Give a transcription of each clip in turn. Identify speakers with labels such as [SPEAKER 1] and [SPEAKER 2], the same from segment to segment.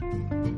[SPEAKER 1] Thank you.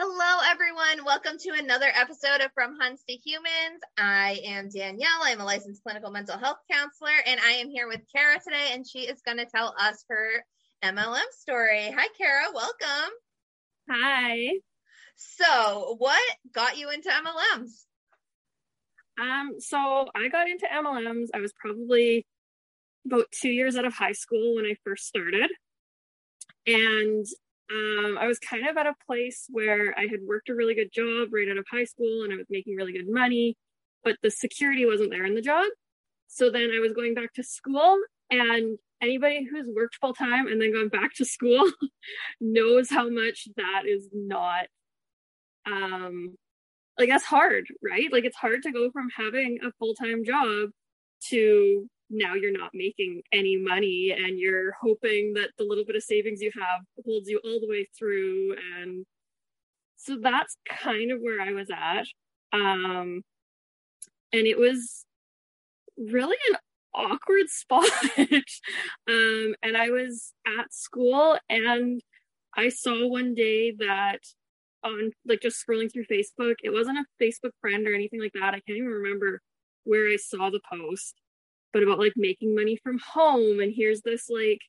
[SPEAKER 1] Hello, everyone. Welcome to another episode of From Huns to Humans. I am Danielle. I'm a licensed clinical mental health counselor, and I am here with Kara today, and she is going to tell us her MLM story. Hi, Kara. Welcome.
[SPEAKER 2] Hi.
[SPEAKER 1] So, what got you into MLMs?
[SPEAKER 2] Um, so I got into MLMs. I was probably about two years out of high school when I first started. And um, I was kind of at a place where I had worked a really good job right out of high school and I was making really good money, but the security wasn't there in the job. So then I was going back to school, and anybody who's worked full time and then gone back to school knows how much that is not um like that's hard, right? Like it's hard to go from having a full-time job to now you're not making any money and you're hoping that the little bit of savings you have holds you all the way through. And so that's kind of where i was at. Um and it was really an awkward spot. Um and i was at school and i saw one day that on like just scrolling through facebook it wasn't a facebook friend or anything like that. I can't even remember where i saw the post but about like making money from home and here's this like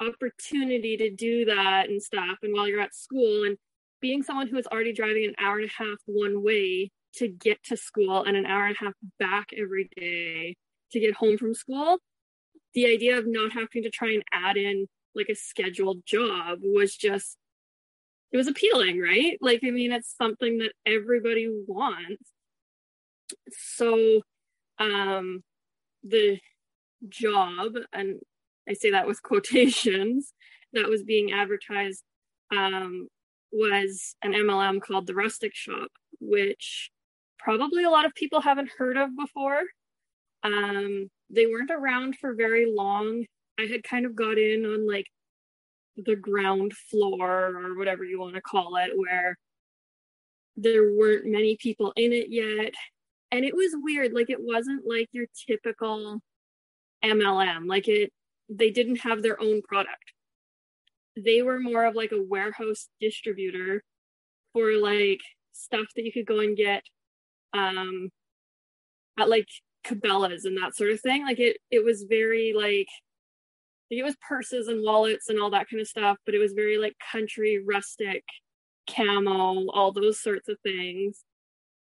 [SPEAKER 2] opportunity to do that and stuff and while you're at school and being someone who is already driving an hour and a half one way to get to school and an hour and a half back every day to get home from school the idea of not having to try and add in like a scheduled job was just it was appealing right? Like i mean it's something that everybody wants. So um the job, and I say that with quotations, that was being advertised um, was an MLM called the Rustic Shop, which probably a lot of people haven't heard of before. Um, they weren't around for very long. I had kind of got in on like the ground floor or whatever you want to call it, where there weren't many people in it yet and it was weird like it wasn't like your typical mlm like it they didn't have their own product. They were more of like a warehouse distributor for like stuff that you could go and get um at like cabela's and that sort of thing. Like it it was very like it was purses and wallets and all that kind of stuff but it was very like country rustic camo all those sorts of things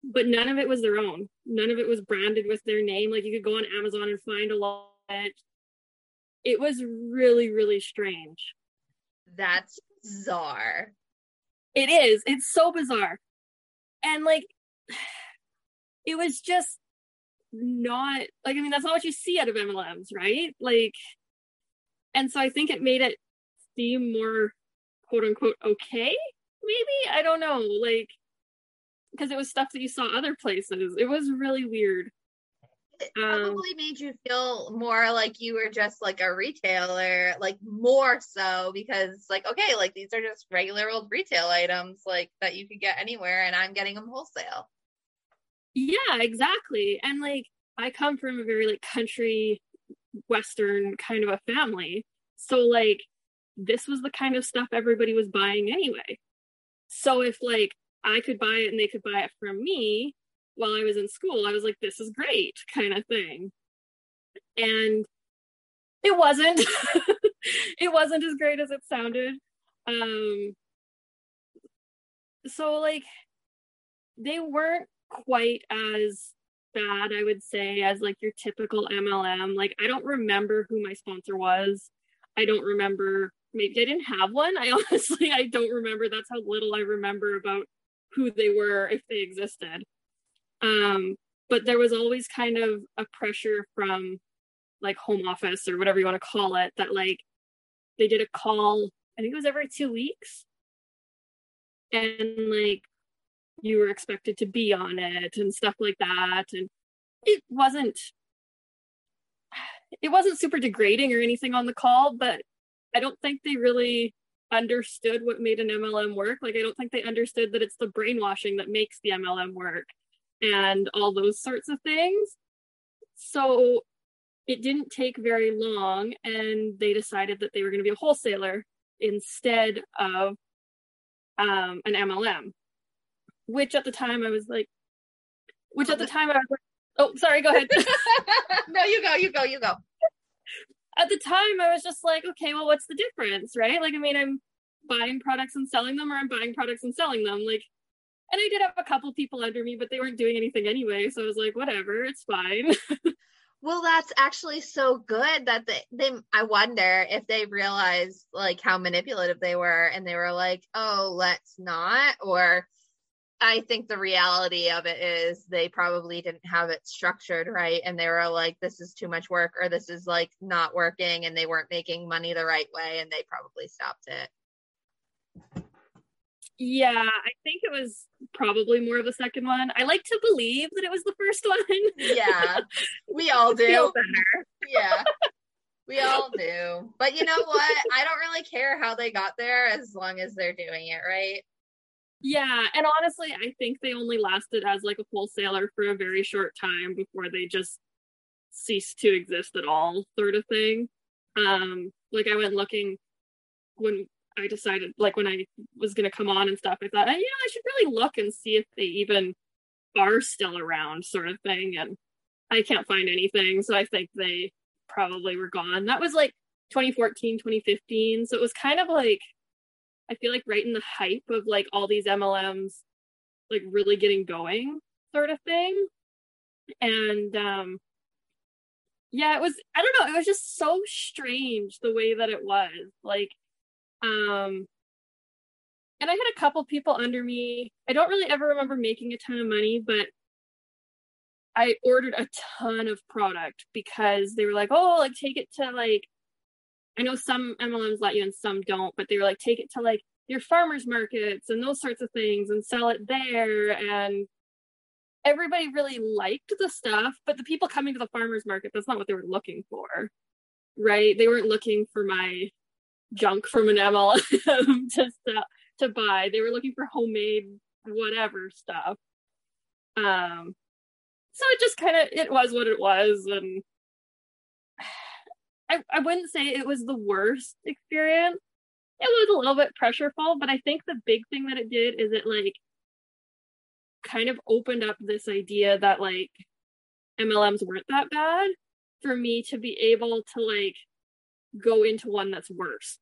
[SPEAKER 2] but none of it was their own. None of it was branded with their name. Like you could go on Amazon and find a lot. It was really, really strange.
[SPEAKER 1] That's bizarre.
[SPEAKER 2] It is. It's so bizarre. And like, it was just not like, I mean, that's not what you see out of MLMs, right? Like, and so I think it made it seem more quote unquote okay. Maybe. I don't know. Like, because it was stuff that you saw other places. It was really weird.
[SPEAKER 1] It um, probably um, made you feel more like you were just like a retailer, like more so because like okay, like these are just regular old retail items like that you could get anywhere and I'm getting them wholesale.
[SPEAKER 2] Yeah, exactly. And like I come from a very like country western kind of a family. So like this was the kind of stuff everybody was buying anyway. So if like I could buy it and they could buy it from me while I was in school. I was like, this is great, kind of thing. And it wasn't. it wasn't as great as it sounded. Um, so like they weren't quite as bad, I would say, as like your typical MLM. Like I don't remember who my sponsor was. I don't remember maybe I didn't have one. I honestly I don't remember. That's how little I remember about who they were if they existed. Um, but there was always kind of a pressure from like home office or whatever you want to call it that like they did a call i think it was every two weeks and like you were expected to be on it and stuff like that and it wasn't it wasn't super degrading or anything on the call but i don't think they really understood what made an mlm work like i don't think they understood that it's the brainwashing that makes the mlm work and all those sorts of things so it didn't take very long and they decided that they were going to be a wholesaler instead of um, an MLM, which at the time I was like, which at the time I was like, oh, sorry, go ahead.
[SPEAKER 1] no, you go, you go, you go.
[SPEAKER 2] At the time, I was just like, okay, well, what's the difference, right? Like, I mean, I'm buying products and selling them, or I'm buying products and selling them. Like, and I did have a couple people under me, but they weren't doing anything anyway. So I was like, whatever, it's fine.
[SPEAKER 1] Well, that's actually so good that they, they I wonder if they realized like how manipulative they were and they were like, "Oh, let's not." Or I think the reality of it is they probably didn't have it structured right and they were like this is too much work or this is like not working and they weren't making money the right way and they probably stopped it.
[SPEAKER 2] Yeah, I think it was probably more of the second one. I like to believe that it was the first one.
[SPEAKER 1] yeah, we all do. yeah, we all do. But you know what? I don't really care how they got there as long as they're doing it right.
[SPEAKER 2] Yeah, and honestly, I think they only lasted as like a wholesaler for a very short time before they just ceased to exist at all, sort of thing. Um, like I went looking when I decided, like when I was going to come on and stuff, I thought, you know, I should really look and see if they even are still around, sort of thing. And I can't find anything. So I think they probably were gone. That was like 2014, 2015. So it was kind of like, I feel like right in the hype of like all these MLMs, like really getting going, sort of thing. And, um, yeah, it was, I don't know, it was just so strange the way that it was. Like, um, and I had a couple people under me. I don't really ever remember making a ton of money, but I ordered a ton of product because they were like, oh, like take it to like, I know some MLMs let you and some don't, but they were like, take it to like your farmers markets and those sorts of things and sell it there. And everybody really liked the stuff, but the people coming to the farmers market, that's not what they were looking for. Right. They weren't looking for my junk from an MLM to sell, to buy. They were looking for homemade whatever stuff. Um, so it just kind of it was what it was, and I I wouldn't say it was the worst experience. It was a little bit pressureful, but I think the big thing that it did is it like kind of opened up this idea that like MLMs weren't that bad for me to be able to like go into one that's worse.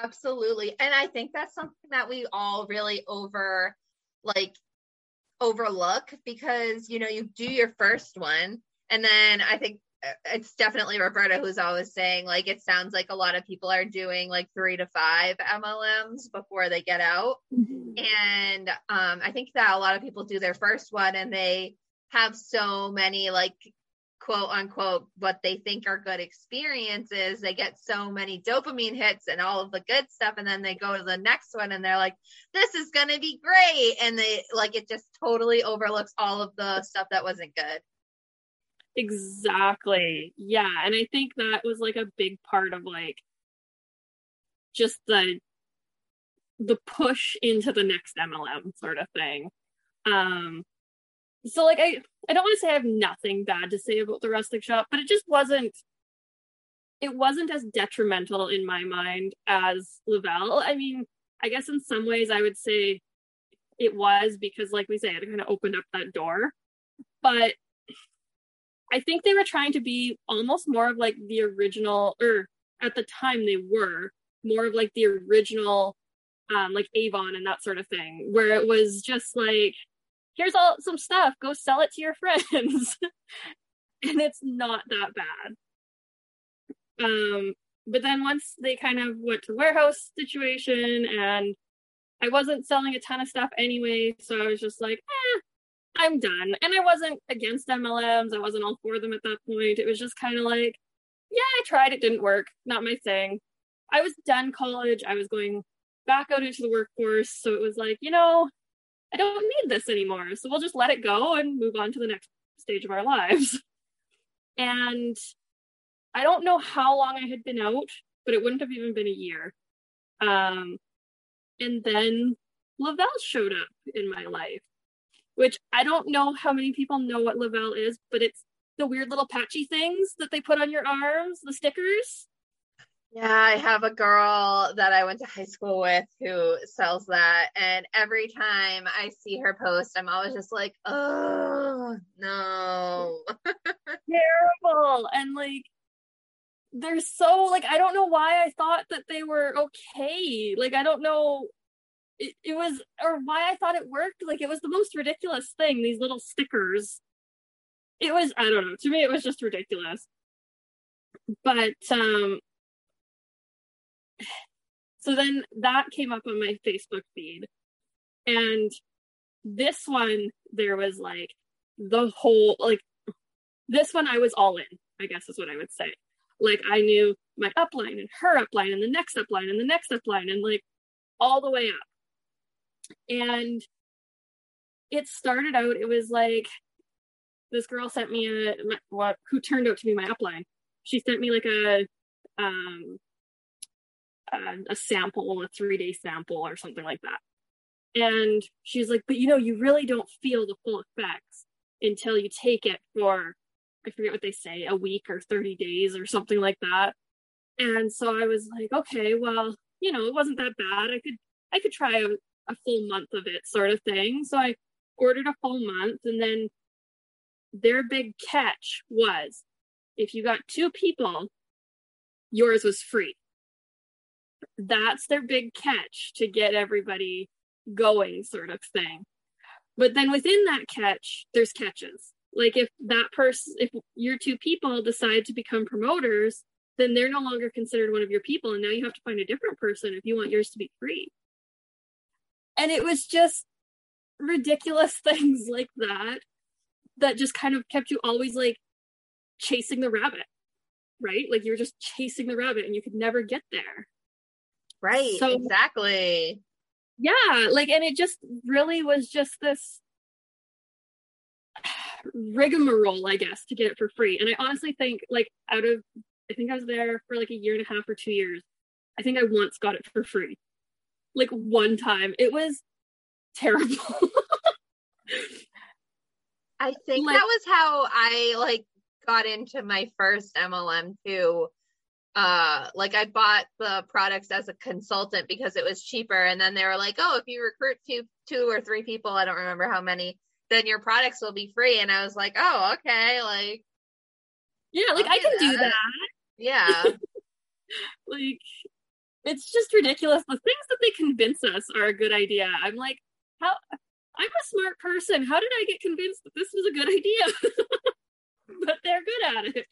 [SPEAKER 1] Absolutely. And I think that's something that we all really over like overlook because you know you do your first one and then I think it's definitely Roberta who's always saying like it sounds like a lot of people are doing like 3 to 5 MLMs before they get out. Mm-hmm. And um I think that a lot of people do their first one and they have so many like quote unquote what they think are good experiences they get so many dopamine hits and all of the good stuff and then they go to the next one and they're like this is going to be great and they like it just totally overlooks all of the stuff that wasn't good
[SPEAKER 2] exactly yeah and i think that was like a big part of like just the the push into the next mlm sort of thing um so like I I don't want to say I have nothing bad to say about the rustic shop, but it just wasn't it wasn't as detrimental in my mind as Le-Vel. I mean, I guess in some ways I would say it was because like we say it kind of opened up that door. But I think they were trying to be almost more of like the original, or at the time they were more of like the original, um, like Avon and that sort of thing, where it was just like, here's all some stuff, go sell it to your friends. and it's not that bad. Um, but then once they kind of went to warehouse situation and I wasn't selling a ton of stuff anyway, so I was just like, eh, I'm done. And I wasn't against MLMs. I wasn't all for them at that point. It was just kind of like, yeah, I tried, it didn't work. Not my thing. I was done college. I was going back out into the workforce. So it was like, you know, I don't need this anymore. So we'll just let it go and move on to the next stage of our lives. And I don't know how long I had been out, but it wouldn't have even been a year. Um, and then Le-Vel showed up in my life, which I don't know how many people know what Le-Vel is, but it's the weird little patchy things that they put on your arms, the stickers.
[SPEAKER 3] Yeah, I have a girl that I went to high school with who sells that. And every time I see her post, I'm always just like, oh, no.
[SPEAKER 2] Terrible. And like, they're so like I don't know why I thought that they were okay. Like I don't know it, it was or why I thought it worked. Like it was the most ridiculous thing, these little stickers. It was I don't know. To me it was just ridiculous. But um so then that came up on my Facebook feed. And this one there was like the whole like this one I was all in, I guess is what I would say like I knew my upline and her upline and the next upline and the next upline and like all the way up. And it started out, it was like this girl sent me a what who turned out to be my upline. She sent me like a um a, a sample, a three day sample or something like that. And she's like, but you know, you really don't feel the full effects until you take it for I forget what they say, a week or 30 days or something like that. And so I was like, okay, well, you know, it wasn't that bad. I could I could try a, full month of it sort of thing. So I ordered a full month and then their big catch was if you got two people, yours was free. That's their big catch to get everybody going, sort of thing. But then within that catch, there's catches like if that person if your two people decide to become promoters then they're no longer considered one of your people and now you have to find a different person if you want yours to be free and it was just ridiculous things like that that just kind of kept you always like chasing the rabbit right like you were just chasing the rabbit and you could never get there
[SPEAKER 3] right so, exactly
[SPEAKER 2] yeah like and it just really was just this rigmarole, I guess, to get it for free. And I honestly think, like, out of, I think I was there for like a year and a half or two years. I think I once got it for free. Like one time. It was terrible.
[SPEAKER 3] I think like, that was how I like got into my first MLM too. Uh like I bought the products as a consultant because it was cheaper and then they were like, "Oh, if you recruit two two or three people, I don't remember how many, then your products will be free. And I was like, oh, okay. Like,
[SPEAKER 2] yeah, like I can do that.
[SPEAKER 3] Yeah.
[SPEAKER 2] like, it's just ridiculous. The things that they convince us are a good idea. I'm like, how? I'm a smart person. How did I get convinced that this was a good idea? but they're good at it.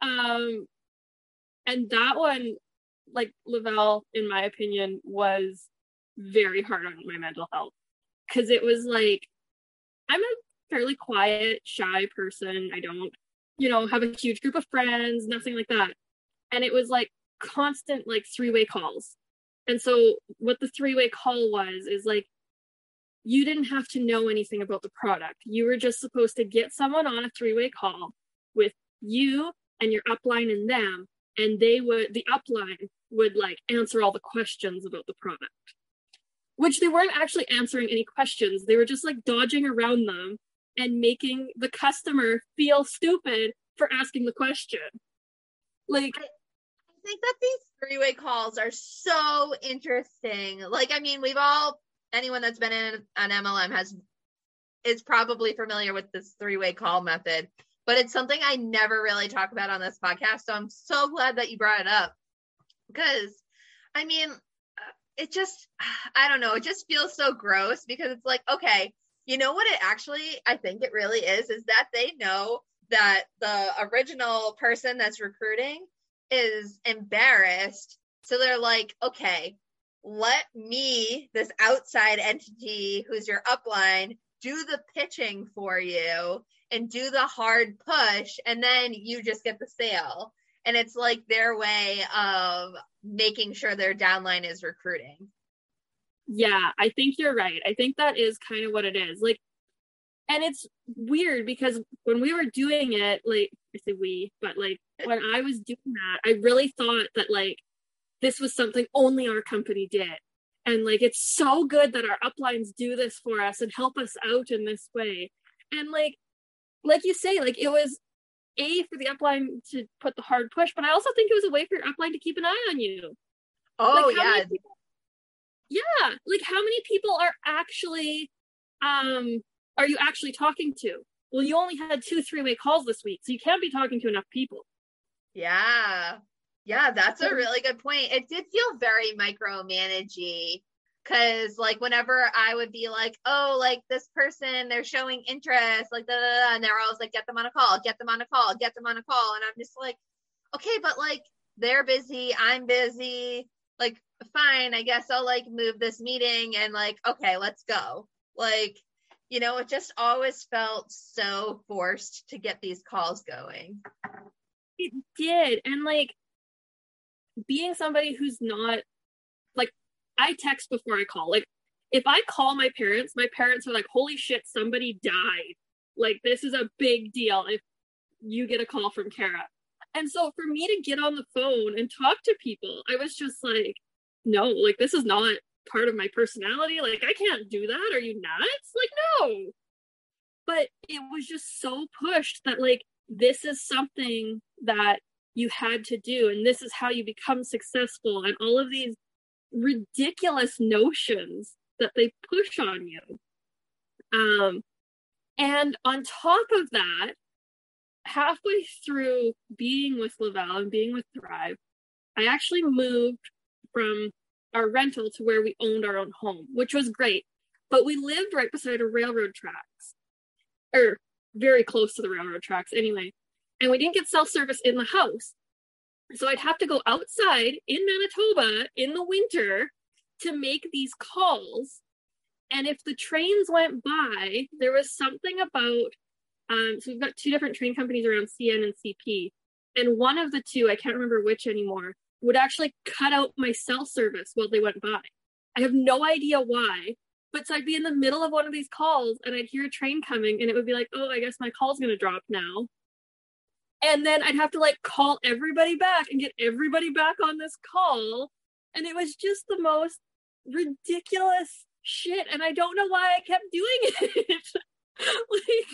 [SPEAKER 2] Um, and that one, like Le-Vel, in my opinion, was very hard on my mental health because it was like I'm a fairly quiet, shy person. I don't, you know, have a huge group of friends, nothing like that. And it was like constant, like three way calls. And so, what the three way call was is like, you didn't have to know anything about the product. You were just supposed to get someone on a three way call with you and your upline and them. And they would, the upline would like answer all the questions about the product which they weren't actually answering any questions. They were just like dodging around them and making the customer feel stupid for asking the question. Like,
[SPEAKER 3] think that these three way calls are so interesting. Like, I mean, we've all, anyone that's been in an MLM has, is probably familiar with this three way call method.
[SPEAKER 1] but it's something I never really talk about on this podcast. So I'm so glad that you brought it up because I mean, it just, I don't know, it just feels so gross because it's like, okay, you know what it actually, I think it really is, is that they know that the original person that's recruiting is embarrassed. So they're like, okay, let me, this outside entity who's your upline, do the pitching for you and do the hard push, and then you just get the sale. And it's like their way of making sure their downline is recruiting.
[SPEAKER 2] Yeah, I think you're right. I think that is kind of what it is. Like, and it's weird because when we were doing it, like, I say we, but like when I was doing that, I really thought that like this was something only our company did. And like, it's so good that our uplines do this for us and help us out in this way. And like, like you say, like it was a for the upline to put the hard push, but I also think it was a way for your upline to keep an eye on you.
[SPEAKER 1] Oh like yeah.
[SPEAKER 2] People, yeah. Like how many people are actually um are you actually talking to? Well, you only had two three-way calls this week, so you can't be talking to enough people.
[SPEAKER 1] Yeah. Yeah, that's a really good point. It did feel very micromanagey Cause like whenever I would be like, oh, like this person, they're showing interest, like da, da, da, and they're always like, get them on a call, get them on a call, get them on a call. And I'm just like, okay, but like they're busy, I'm busy. Like, fine, I guess I'll like move this meeting and like, okay, let's go. Like, you know, it just always felt so forced to get these calls going.
[SPEAKER 2] It did. And like being somebody who's not like I text before I call. Like if I call my parents, my parents are like, "Holy shit, somebody died!" Like this is a big deal if you get a call from Kara. And so for me to get on the phone and talk to people, I was just like, "No, like this is not part of my personality. Like I can't do that. Are you nuts? Like no." But it was just so pushed that like this is something that you had to do and this is how you become successful and all of these ridiculous notions that they push on you. Um, and on top of that, halfway through being with Le-Vel and being with Thrive, I actually moved from our rental to where we owned our own home, which was great. But we lived right beside a railroad tracks, or very close to the railroad tracks anyway. And we didn't get self service in the house. So I'd have to go outside in Manitoba in the winter to make these calls. And if the trains went by, there was something about, um, so we've got two different train companies around CN and CP. And one of the two, I can't remember which anymore, would actually cut out my cell service while they went by. I have no idea why. But so I'd be in the middle of one of these calls and I'd hear a train coming and it would be like, oh, I guess my call's going to drop now and then I'd have to like call everybody back and get everybody back on this call. And it was just the most ridiculous shit. And I don't know why I kept doing it. like,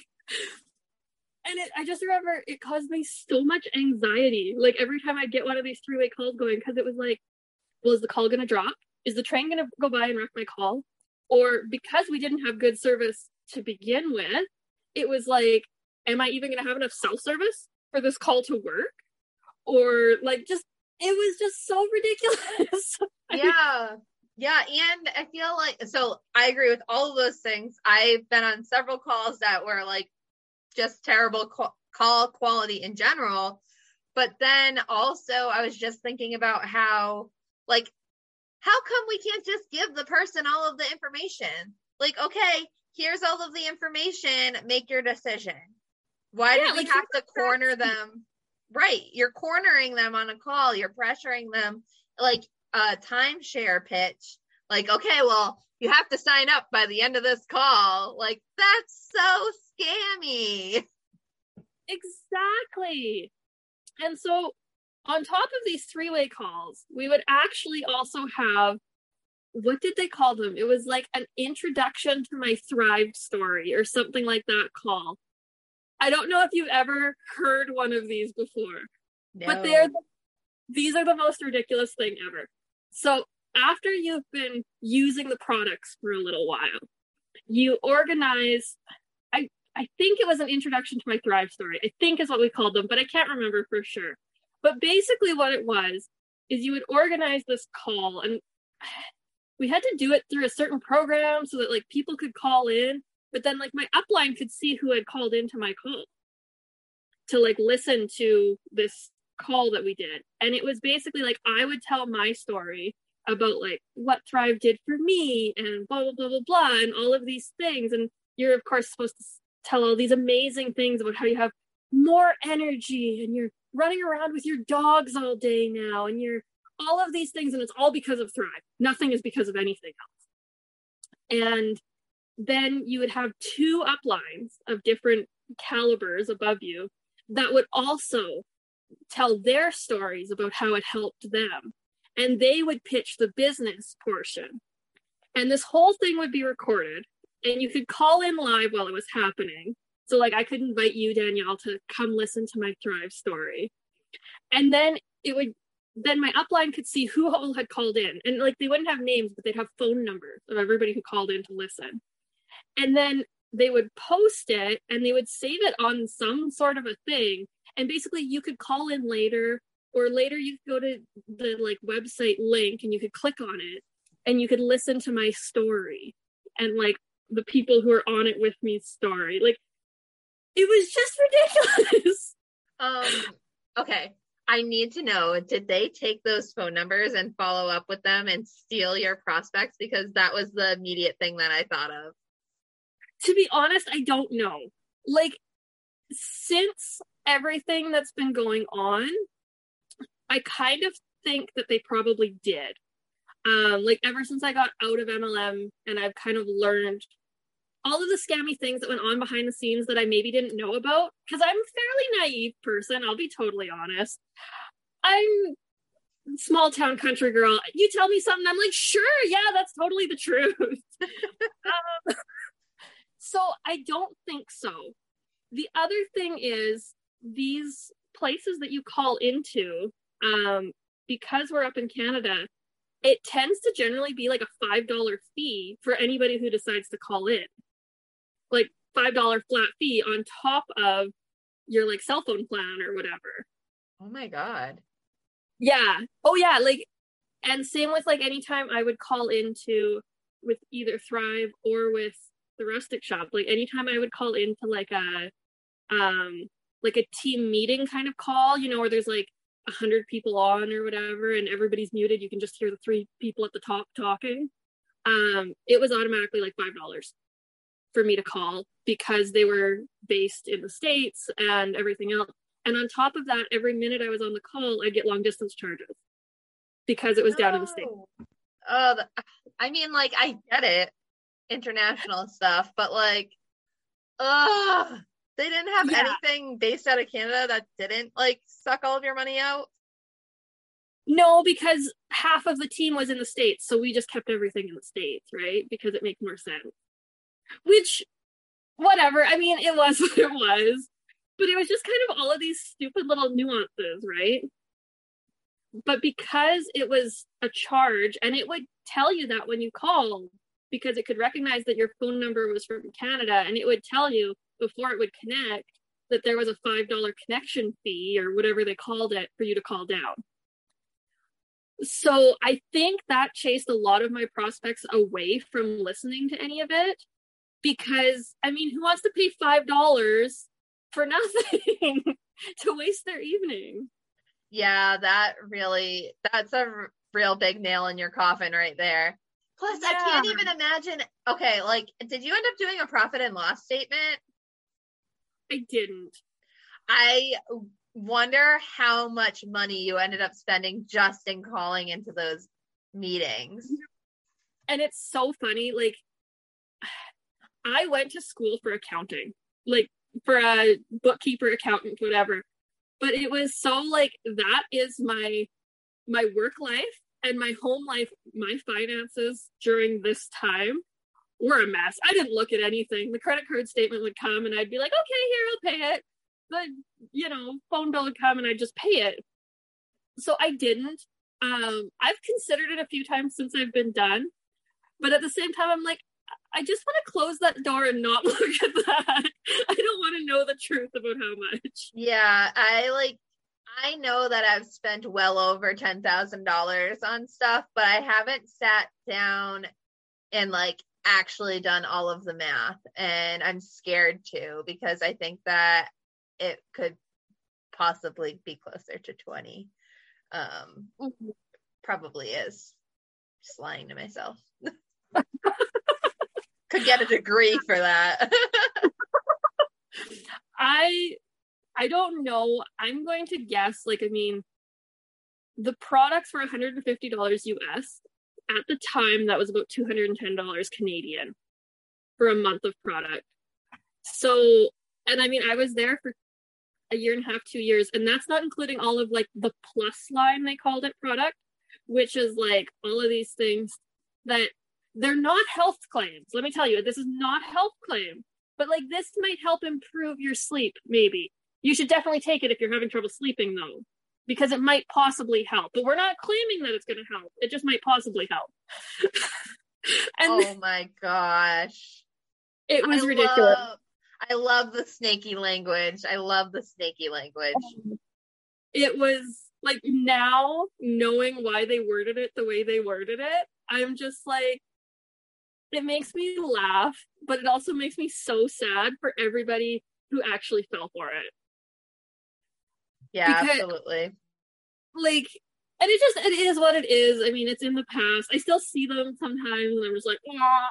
[SPEAKER 2] and it, I just remember it caused me so much anxiety. Like every time I'd get one of these three way calls going, because it was like, well, is the call going to drop? Is the train going to go by and wreck my call? Or because we didn't have good service to begin with, it was like, am I even going to have enough cell service for this call to work? Or like just it was just so ridiculous.
[SPEAKER 1] Yeah. Yeah and i feel like so i agree with all of those things. I've been on several calls that were like just terrible call quality in general but then also i was just thinking about how like how come we can't just give the person all of the information like okay here's all of the information make your decision why yeah, do we like have to corner them? Right. You're cornering them on a call. You're pressuring them like a timeshare pitch. Like, okay, well, you have to sign up by the end of this call. Like, that's so scammy.
[SPEAKER 2] Exactly. And so, on top of these three way calls, we would actually also have what did they call them? It was like an introduction to my Thrive story or something like that call. I don't know if you've ever heard one of these before, no. but they're the, these are the most ridiculous thing ever. So after you've been using the products for a little while, you organize. I I think it was an introduction to my Thrive story. I think is what we called them, but I can't remember for sure. But basically, what it was is you would organize this call, and we had to do it through a certain program so that like people could call in, but then like my upline could see who had called into my call to like listen to this call that we did. And it was basically like I would tell my story about like what Thrive did for me and blah blah blah blah blah and all of these things. And you're of course supposed to tell all these amazing things about how you have more energy and you're running around with your dogs all day now and you're all of these things and it's all because of thrive. Nothing is because of anything else. And then you would have two uplines of different calibers above you that would also tell their stories about how it helped them. And they would pitch the business portion. And this whole thing would be recorded and you could call in live while it was happening so like I could invite you, Danielle, to come listen to my Thrive story. And then it would then my upline could see who all had called in. And like they wouldn't have names, but they'd have phone numbers of everybody who called in to listen. And then they would post it and they would save it on some sort of a thing. And basically you could call in later or later you could go to the like website link and you could click on it and you could listen to my story and like the people who are on it with me story. Like it was just ridiculous.
[SPEAKER 1] Um, okay. I need to know did they take those phone numbers and follow up with them and steal your prospects? Because that was the immediate thing that I thought of.
[SPEAKER 2] To be honest, I don't know. Like, since everything that's been going on, I kind of think that they probably did. Um, like, ever since I got out of MLM and I've kind of learned all of the scammy things that went on behind the scenes that I maybe didn't know about because I'm a fairly naive person, I'll be totally honest. I'm small town country girl. You tell me something, I'm like, sure, yeah, that's totally the truth. um, so I don't think so. The other thing is these places that you call into, um, because we're up in Canada, it tends to generally be like a $5 fee for anybody who decides to call in like five dollar flat fee on top of your like cell phone plan or whatever.
[SPEAKER 1] Oh my god.
[SPEAKER 2] Yeah. Oh yeah, like and same with like anytime I would call into with either Thrive or with the rustic shop, like anytime I would call into like a um like a team meeting kind of call, you know, where there's like a hundred people on or whatever and everybody's muted, you can just hear the three people at the top talking. Um, it was automatically like five dollars for me to call because they were based in the states and everything else. And on top of that every minute i was on the call i'd get long distance charges because it was down in the states.
[SPEAKER 1] Oh. I mean like i get it international stuff but like uh they didn't have yeah. anything based out of canada that didn't like suck all of your money out?
[SPEAKER 2] No because half of the team was in the states so we just kept everything in the states right? Because it makes more sense which whatever. I mean, it was what it was. But it was just kind of all of these stupid little nuances, right? But because it was a charge and it would tell you that when you called, because it could recognize that your phone number was from Canada and it would tell you before it would connect that there was a $5 connection fee or whatever they called it for you to call down. So I think that chased a lot of my prospects away from listening to any of it because I mean, who wants to pay five dollars for nothing to waste their evening?
[SPEAKER 1] Yeah, that really that's a r- real big nail in your coffin right there. Plus, yeah. I can't even imagine. Okay, like, did you end up doing a profit and loss statement?
[SPEAKER 2] I didn't.
[SPEAKER 1] I wonder how much money you ended up spending just in calling into those meetings.
[SPEAKER 2] And it's so funny. Like, I went to school for accounting, like for a bookkeeper, accountant, whatever. But it was so like that is my my work life and my home life, my finances during this time were a mess. I didn't look at anything. The credit card statement would come and I'd be like, okay, here, I'll pay it. The, you know, phone bill would come and I'd just pay it. So I didn't. Um, I've considered it a few times since I've been done. But at the same time, I'm like, I just want to close that door and not look at that. I don't want to know the truth about how much.
[SPEAKER 1] Yeah, I like I know that I've spent well over ten thousand dollars on stuff, but I haven't sat down and like actually done all of the math. And I'm scared to because I think that it could possibly be closer to 20. Um
[SPEAKER 2] Mhm.
[SPEAKER 1] probably is. Just lying to myself. could get a degree for that.
[SPEAKER 2] I I don't know. I'm going to guess like I mean the products were $150 US. At the time that was about $210 Canadian for a month of product. So and I mean I was there for a year and a half, 2 years and that's not including all of like the plus line they called it product, which is like all of these things that they're not health claims. Let me tell you, this is not health claim but like this might help improve your sleep maybe you should definitely take it if you're having trouble sleeping though because it might possibly help but we're not claiming that it's going to help it just might possibly help and
[SPEAKER 1] oh my gosh.
[SPEAKER 2] it was
[SPEAKER 1] I
[SPEAKER 2] ridiculous
[SPEAKER 1] Love, I love the snaky language. I love the snaky language.
[SPEAKER 2] Um, it was like now knowing why they worded it the way they worded it i'm just like it makes me laugh but it also makes me so sad for everybody who actually fell for it.
[SPEAKER 1] Yeah,
[SPEAKER 2] Because-
[SPEAKER 1] absolutely.
[SPEAKER 2] like and it just it is what it is. I mean it's in the past. I still see them sometimes and i'm just like ah,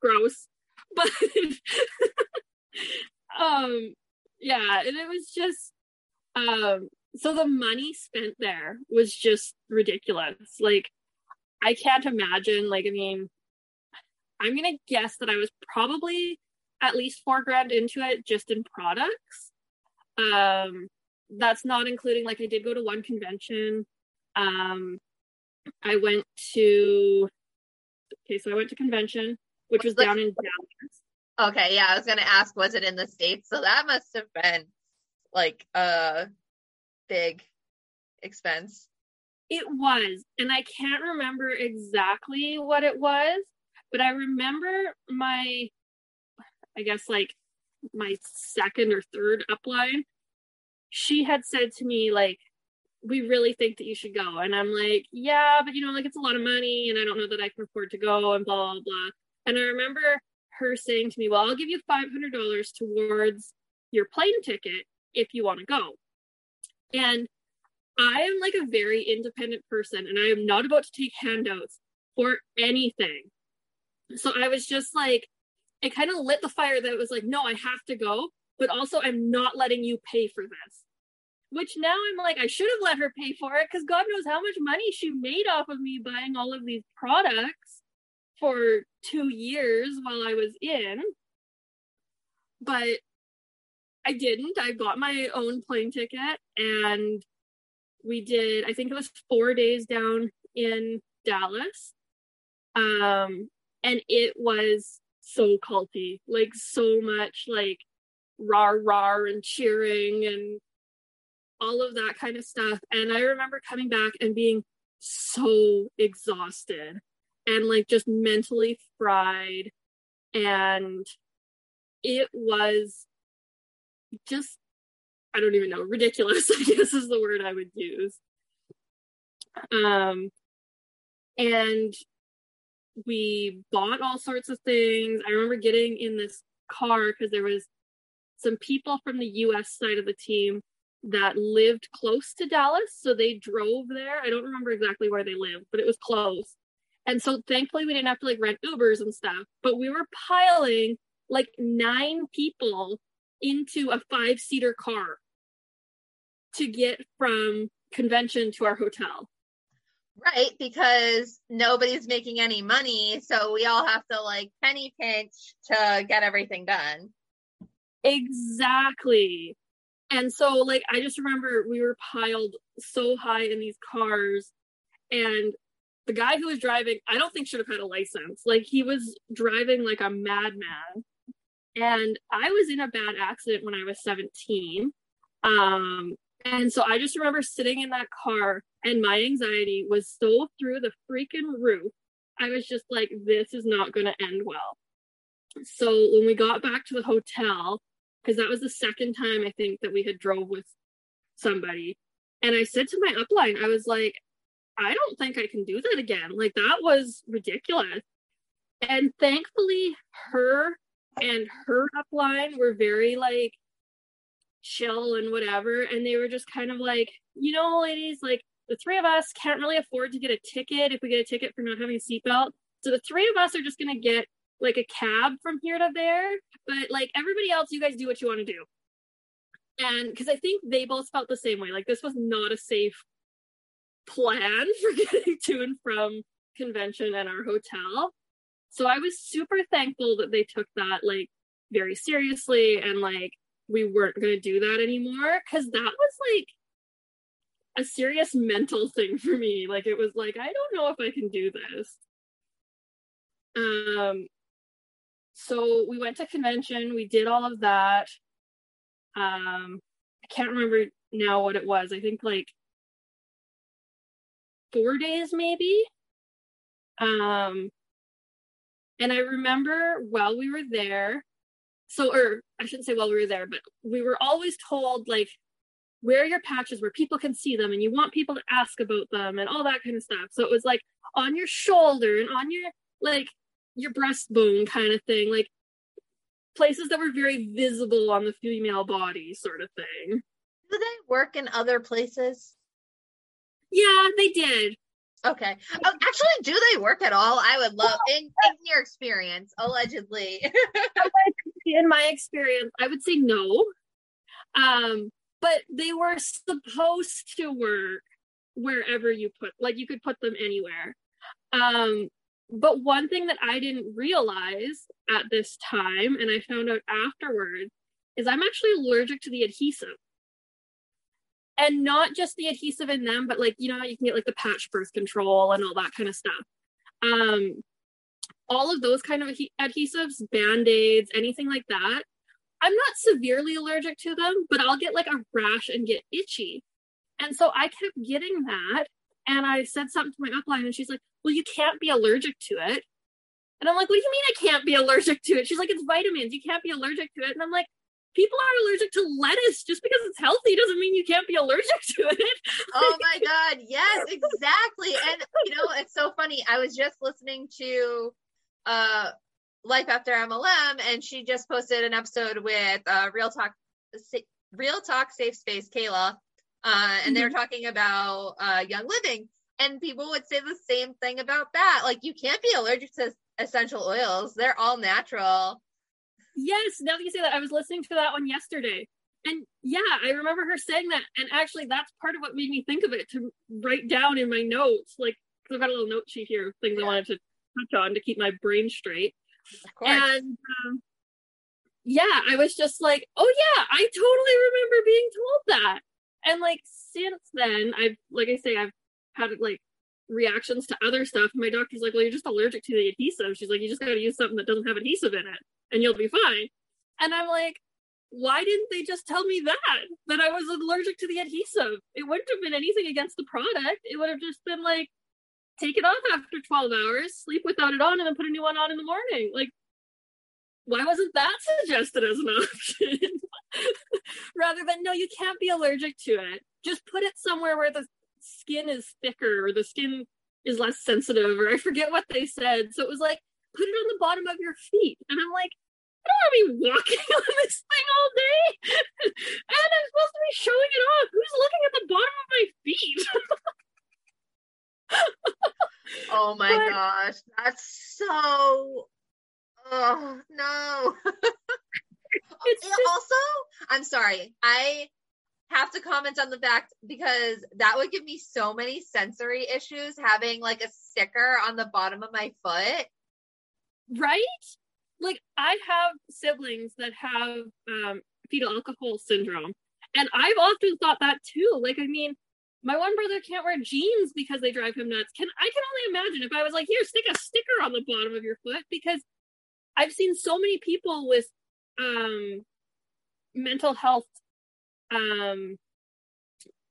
[SPEAKER 2] gross. But um yeah and it was just um so the money spent there was just ridiculous. Like i can't imagine like i mean i'm gonna guess that i was probably at least four grand into it just in products um that's not including like I did go to one convention. Um I went to okay, so I went to convention, which was down in Dallas.
[SPEAKER 1] Okay, yeah, I was gonna ask, was it in the States? So that must have been like a big expense.
[SPEAKER 2] It was, and I can't remember exactly what it was, but I remember my I guess like my second or third upline, she had said to me like we really think that you should go. And I'm like, yeah, but you know, like it's a lot of money and I don't know that I can afford to go and blah, blah, blah. And I remember her saying to me, well, I'll give you $500 towards your plane ticket if you want to go. And I am like a very independent person and I am not about to take handouts for anything. So I was just like, it kind of lit the fire that was like, no, I have to go, but also I'm not letting you pay for this. Which now I'm like, I should have let her pay for it because God knows how much money she made off of me buying all of these products for two years while I was in. But I didn't. I bought my own plane ticket and we did, I think it was four days down in Dallas. Um, and it was so culty, like so much like rah rah and cheering and all of that kind of stuff. And I remember coming back and being so exhausted and like just mentally fried. And it was just, I don't even know, ridiculous, I guess is the word I would use. Um, and we bought all sorts of things. I remember getting in this car because there was some people from the US side of the team that lived close to Dallas. So they drove there. I don't remember exactly where they lived, but it was close. And so thankfully we didn't have to like rent Ubers and stuff, but we were piling like nine people into a five seater car to get from convention to our hotel.
[SPEAKER 1] Right, because nobody's making any money, so we all have to like penny pinch to get everything done.
[SPEAKER 2] Exactly. And so, like, I just remember we were piled so high in these cars, and the guy who was driving, I don't think should have had a license. Like, he was driving like a madman. And I was in a bad accident when I was 17. Um, and so I just remember sitting in that car, and my anxiety was so through the freaking roof. I was just like, this is not going to end well. So when we got back to the hotel, because that was the second time I think that we had drove with somebody. And I said to my upline, I was like, I don't think I can do that again. Like that was ridiculous. And thankfully, her and her upline were very like chill and whatever. And they were just kind of like, you know, ladies, like the three of us can't really afford to get a ticket if we get a ticket for not having a seatbelt. So the three of us are just going to get like a cab from here to there. But like everybody else, you guys do what you want to do. And because I think they both felt the same way. Like this was not a safe plan for getting to and from convention and our hotel. So I was super thankful that they took that like very seriously and like we weren't going to do that anymore because that was like a serious mental thing for me. Like it was like, I don't know if I can do this. Um so we went to convention, we did all of that. Um I can't remember now what it was. I think like four days maybe. Um and I remember while we were there, so or I shouldn't say while we were there, but we were always told like wear your patches where people can see them and you want people to ask about them and all that kind of stuff. So it was like on your shoulder and on your like your breastbone kind of thing, like places that were very visible on the female body sort of thing.
[SPEAKER 1] Do they work in other places?
[SPEAKER 2] Yeah, they did.
[SPEAKER 1] Okay. Oh, actually, do they work at all? I would love, in, in your experience, allegedly.
[SPEAKER 2] in my experience, I would say no. Um, but they were supposed to work wherever you put, like you could put them anywhere. Um, but one thing that I didn't realize at this time, and I found out afterwards, is I'm actually allergic to the adhesive and not just the adhesive in them, but like, you know, you can get like the patch birth control and all that kind of stuff. Um, all of those kind of adhesives, band aids, anything like that. I'm not severely allergic to them, but I'll get like a rash and get itchy. And so I kept getting that. And I said something to my upline, and she's like, Well, you can't be allergic to it. And I'm like, What do you mean I can't be allergic to it? She's like, It's vitamins. You can't be allergic to it. And I'm like, people are allergic to lettuce just because it's healthy doesn't mean you can't be allergic to it
[SPEAKER 1] oh my god yes exactly and you know it's so funny i was just listening to uh life after mlm and she just posted an episode with uh real talk real talk safe space kayla uh and they were mm-hmm. talking about uh young living and people would say the same thing about that like you can't be allergic to essential oils they're all natural
[SPEAKER 2] Yes, now that you say that, I was listening to that one yesterday. And yeah, I remember her saying that. And actually, that's part of what made me think of it to write down in my notes. Like, I've got a little note sheet here, things yeah. I wanted to touch on to keep my brain straight. And um, yeah, I was just like, oh yeah, I totally remember being told that. And like since then, I've like I say, I've had like reactions to other stuff. My doctor's like, well, you're just allergic to the adhesive. She's like, you just got to use something that doesn't have adhesive in it and you'll be fine. And I'm like, why didn't they just tell me that? That I was allergic to the adhesive. It wouldn't have been anything against the product. It would have just been like, take it off after 12 hours, sleep without it on, and then put a new one on in the morning. Like, why wasn't that suggested as an option? Rather than, no, you can't be allergic to it. Just put it somewhere where the skin is thicker or the skin is less sensitive, or I forget what they said. So it was like, put it on the bottom of your feet. And I'm like, I don't want to be walking on this thing all day. and I'm supposed to be showing it off. Who's looking at the bottom of my feet?
[SPEAKER 1] Oh my but, gosh. That's so oh no. it's just, also, I'm sorry. I have to comment on the fact because that would give me so many sensory issues having like a sticker on the bottom of my foot.
[SPEAKER 2] Right? Like I have siblings that have um, fetal alcohol syndrome, and I've often thought that too. Like, I mean, my one brother can't wear jeans because they drive him nuts. Can I can only imagine if I was like, here, stick a sticker on the bottom of your foot because I've seen so many people with um mental health um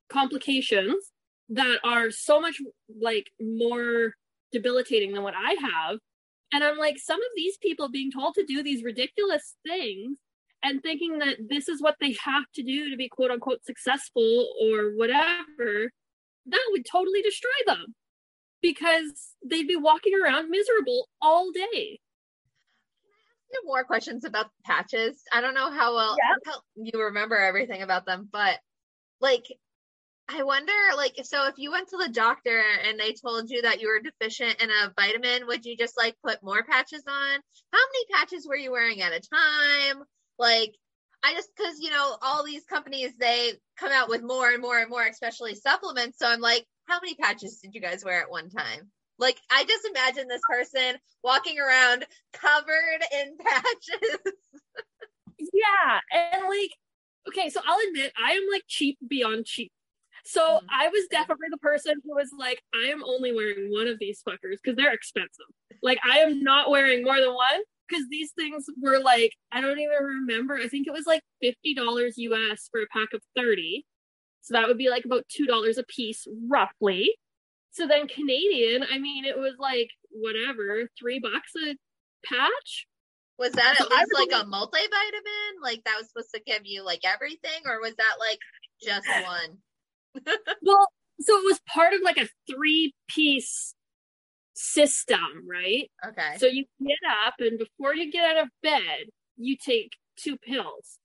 [SPEAKER 2] complications that are so much like more debilitating than what I have. And I'm like, some of these people being told to do these ridiculous things and thinking that this is what they have to do to be quote unquote successful or whatever, that would totally destroy them because they'd be walking around miserable all day.
[SPEAKER 1] more questions about the patches. I don't know how well
[SPEAKER 2] Yeah.
[SPEAKER 1] how you remember everything about them, but like I wonder like so if you went to the doctor and they told you that you were deficient in a vitamin, would you just like put more patches on? How many patches were you wearing at a time? Like I just cuz you know all these companies they come out with more and more and more especially supplements, so I'm like how many patches did you guys wear at one time? Like I just imagine this person walking around covered in patches.
[SPEAKER 2] Yeah. And like, okay, so I'll admit I am like cheap beyond cheap. So
[SPEAKER 1] Mhm.
[SPEAKER 2] I was definitely the person who was like, I am only wearing one of these fuckers because they're expensive. Like I am not wearing more than one because these things were like, I don't even remember. I think it was like $50 US for a pack of 30. So that would be like about $2 a piece roughly. So then Canadian, I mean, it was like whatever, three bucks a patch.
[SPEAKER 1] Was that
[SPEAKER 2] So
[SPEAKER 1] at least like a multivitamin? Like that was supposed to give you like everything, or was that like just one?
[SPEAKER 2] Well, so it was part of like a three piece system, right?
[SPEAKER 1] Okay.
[SPEAKER 2] So you get up, and before you get out of bed, you take two pills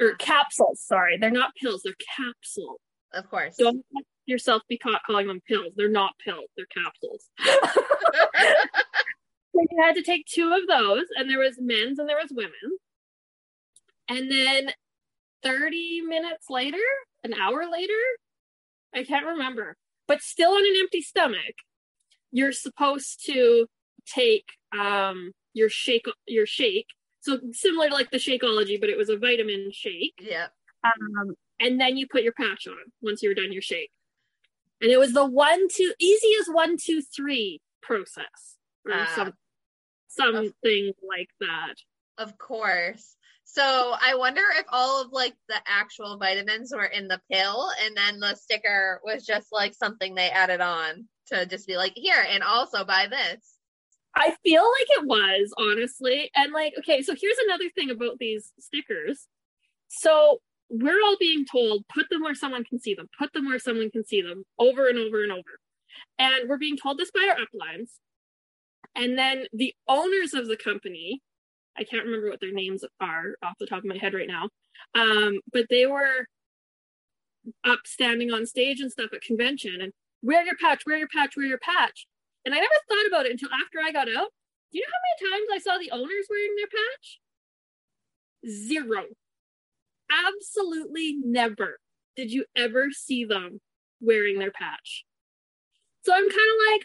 [SPEAKER 2] or capsules. Sorry, they're not pills, they're capsules.
[SPEAKER 1] of course.
[SPEAKER 2] Don't let yourself be caught calling them pills. They're not pills, they're capsules. So you had to take two of those, and there was men's and there was women's. And then 30 minutes later, an hour later, I can't remember, but still on an empty stomach, you're supposed to take um your shake your shake. So similar to like the Shakeology, but it was a vitamin shake.
[SPEAKER 1] yep.
[SPEAKER 2] Um, and then you put your patch on once you're done your shake. And it was the one, two, easy as one, two, three process or
[SPEAKER 1] Ah.
[SPEAKER 2] some, something like that.
[SPEAKER 1] Of course. So I wonder if all of like the actual vitamins were in the pill and then the sticker was just like something they added on to just be like, here, and also buy this.
[SPEAKER 2] I feel like it was, honestly. And like, okay, so here's another thing about these stickers. So we're all being told, put them where someone can see them, put them where someone can see them over and over and over. And we're being told this by our uplines. And then the owners of the company, I can't remember what their names are off the top of my head right now, um, but they were up standing on stage and stuff at convention and wear your patch, wear your patch, wear your patch. And I never thought about it until after I got out. Do you know how many times I saw the owners wearing their patch? Zero. Absolutely never did you ever see them wearing their patch. So I'm kind of like,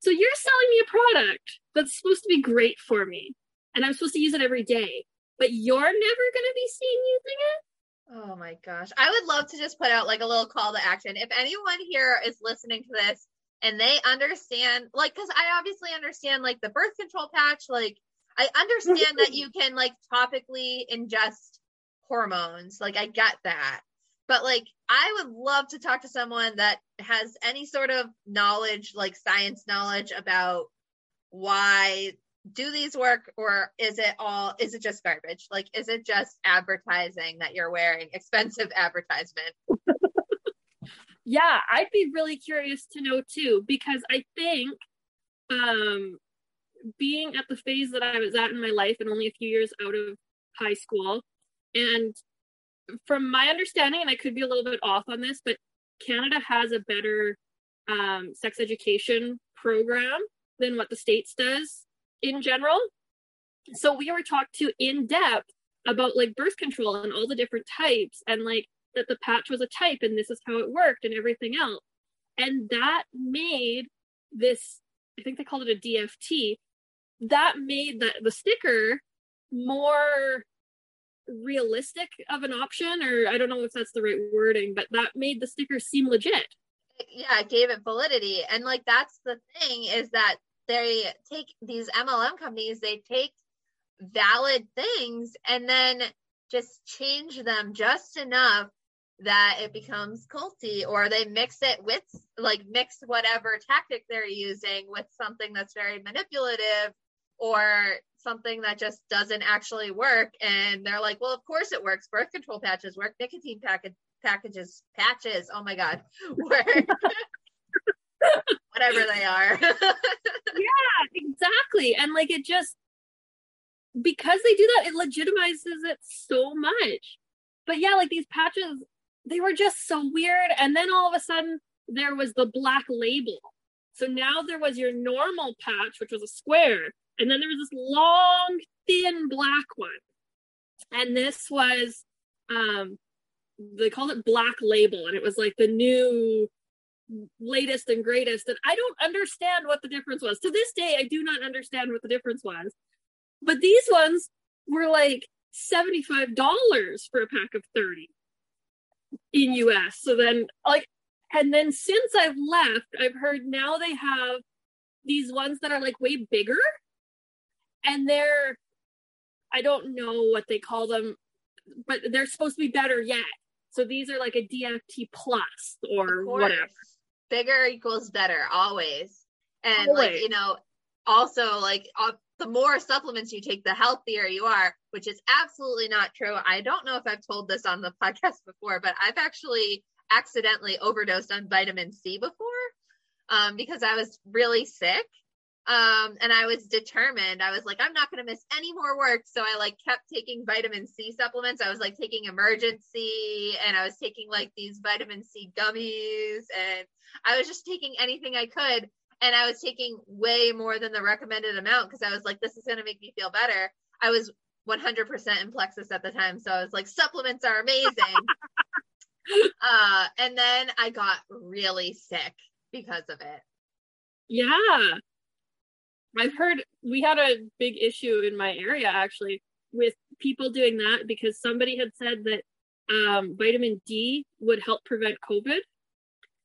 [SPEAKER 2] so you're selling me a product that's supposed to be great for me, and I'm supposed to use it every day, but you're never going to be seen using it?
[SPEAKER 1] Oh my gosh. I would love to just put out like a little call to action. If anyone here is listening to this and they understand, like, because I obviously understand like the birth control patch, like, I understand that you can like topically ingest hormones. Like, I get that. But like, I would love to talk to someone that has any sort of knowledge, like science knowledge about why do these work or is it all is it just garbage? Like is it just advertising that you're wearing? Expensive advertisement.
[SPEAKER 2] Yeah i'd be really curious to know too because i think um being at the phase that i was at in my life and only a few years out of high school and from my understanding and i could be a little bit off on this but canada has a better um, sex education program than what the states does in general so we were talked to in depth about like birth control and all the different types and like that the patch was a type and this is how it worked and everything else. And that made this, I think they called it a DFT, that made the, the sticker more realistic of an option, or I don't know if that's the right wording, but that made the sticker seem legit.
[SPEAKER 1] yeah it gave it validity and like that's the thing is that they take these mlm companies they take valid things and then just change them just enough that it becomes culty or they mix it with like mix whatever tactic they're using with something that's very manipulative or something that just doesn't actually work. And they're like, well, of course it works. Birth control patches work. Nicotine package packages patches. Oh my god, work. Whatever they are.
[SPEAKER 2] yeah, exactly. And like it just because they do that, it legitimizes it so much. But yeah, like these patches, they were just so weird. And then all of a sudden, there was the black label. So now there was your normal patch, which was a square, and then there was this long, thin black one. And this was, um, they called it Black Label, and it was like the new latest and greatest. And I don't understand what the difference was. To this day, I do not understand what the difference was. But these ones were like $75 for a pack of 30 in US. So then like and then since I've left, I've heard now they have these ones that are like way bigger and they're I don't know what they call them, but they're supposed to be better yet. So these are like a DFT plus or whatever.
[SPEAKER 1] Bigger equals better always. And always. like, you know, also like uh, the more supplements you take, the healthier you are, which is absolutely not true. I don't know if I've told this on the podcast before, but I've actually accidentally overdosed on vitamin C before um, because I was really sick. Um, and I was determined. I was like, I'm not going to miss any more work. So I like kept taking vitamin C supplements. I was like taking Emergen-C and I was taking like these vitamin C gummies and I was just taking anything I could. And I was taking way more than the recommended amount because I was like, this is going to make me feel better. I was 100% in plexus at the time. So I was like, supplements are amazing. uh, and then I got really sick because of it.
[SPEAKER 2] Yeah. I've heard we had a big issue in my area actually with people doing that because somebody had said that um, vitamin D would help prevent COVID.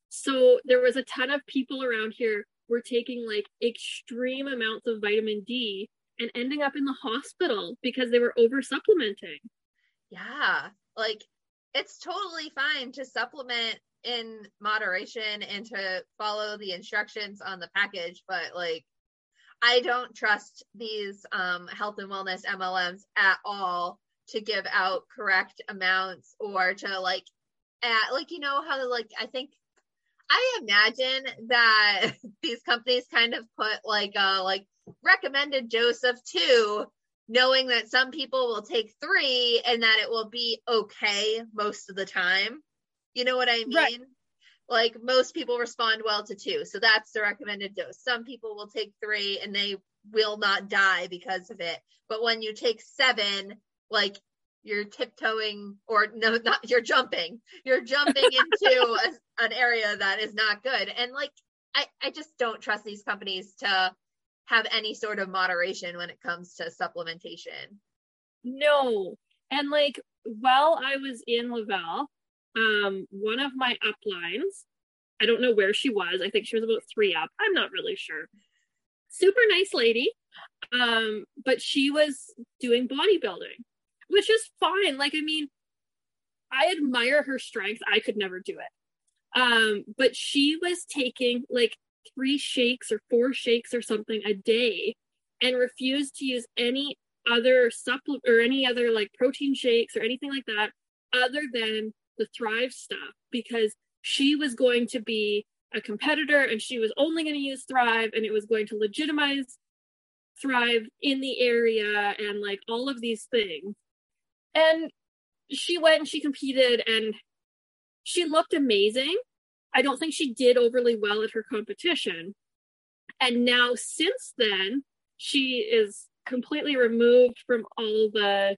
[SPEAKER 2] So there was a ton of people around here were taking like extreme amounts of vitamin D and ending up in the hospital because they were over supplementing.
[SPEAKER 1] Yeah. Like it's totally fine to supplement in moderation and to follow the instructions on the package, but like I don't trust these um, health and wellness MLMs at all to give out correct amounts or to like at like you know how like I think I imagine that these companies kind of put like a like recommended dose of two knowing that some people will take three and that it will be okay most of the time. You know what I mean? Right. Like most people respond well to two. So that's the recommended dose. Some people will take three and they will not die because of it. But when you take seven, like you're tiptoeing or no, not you're jumping. You're jumping into a, an area that is not good. And like I, I just don't trust these companies to have any sort of moderation when it comes to supplementation.
[SPEAKER 2] No. And like while I was in Le-Vel, um, one of my uplines, I don't know where she was. I think she was about three up. I'm not really sure. Super nice lady. Um, but she was doing bodybuilding, which is fine. Like, I mean, I admire her strength. I could never do it. Um, but she was taking like three shakes or four shakes or something a day and refused to use any other supplement or any other like protein shakes or anything like that other than the Thrive stuff because she was going to be a competitor and she was only going to use Thrive and it was going to legitimize Thrive in the area and like all of these things. And she went and she competed and she looked amazing I don't think she did overly well at her competition. And now, since then, she is completely removed from all the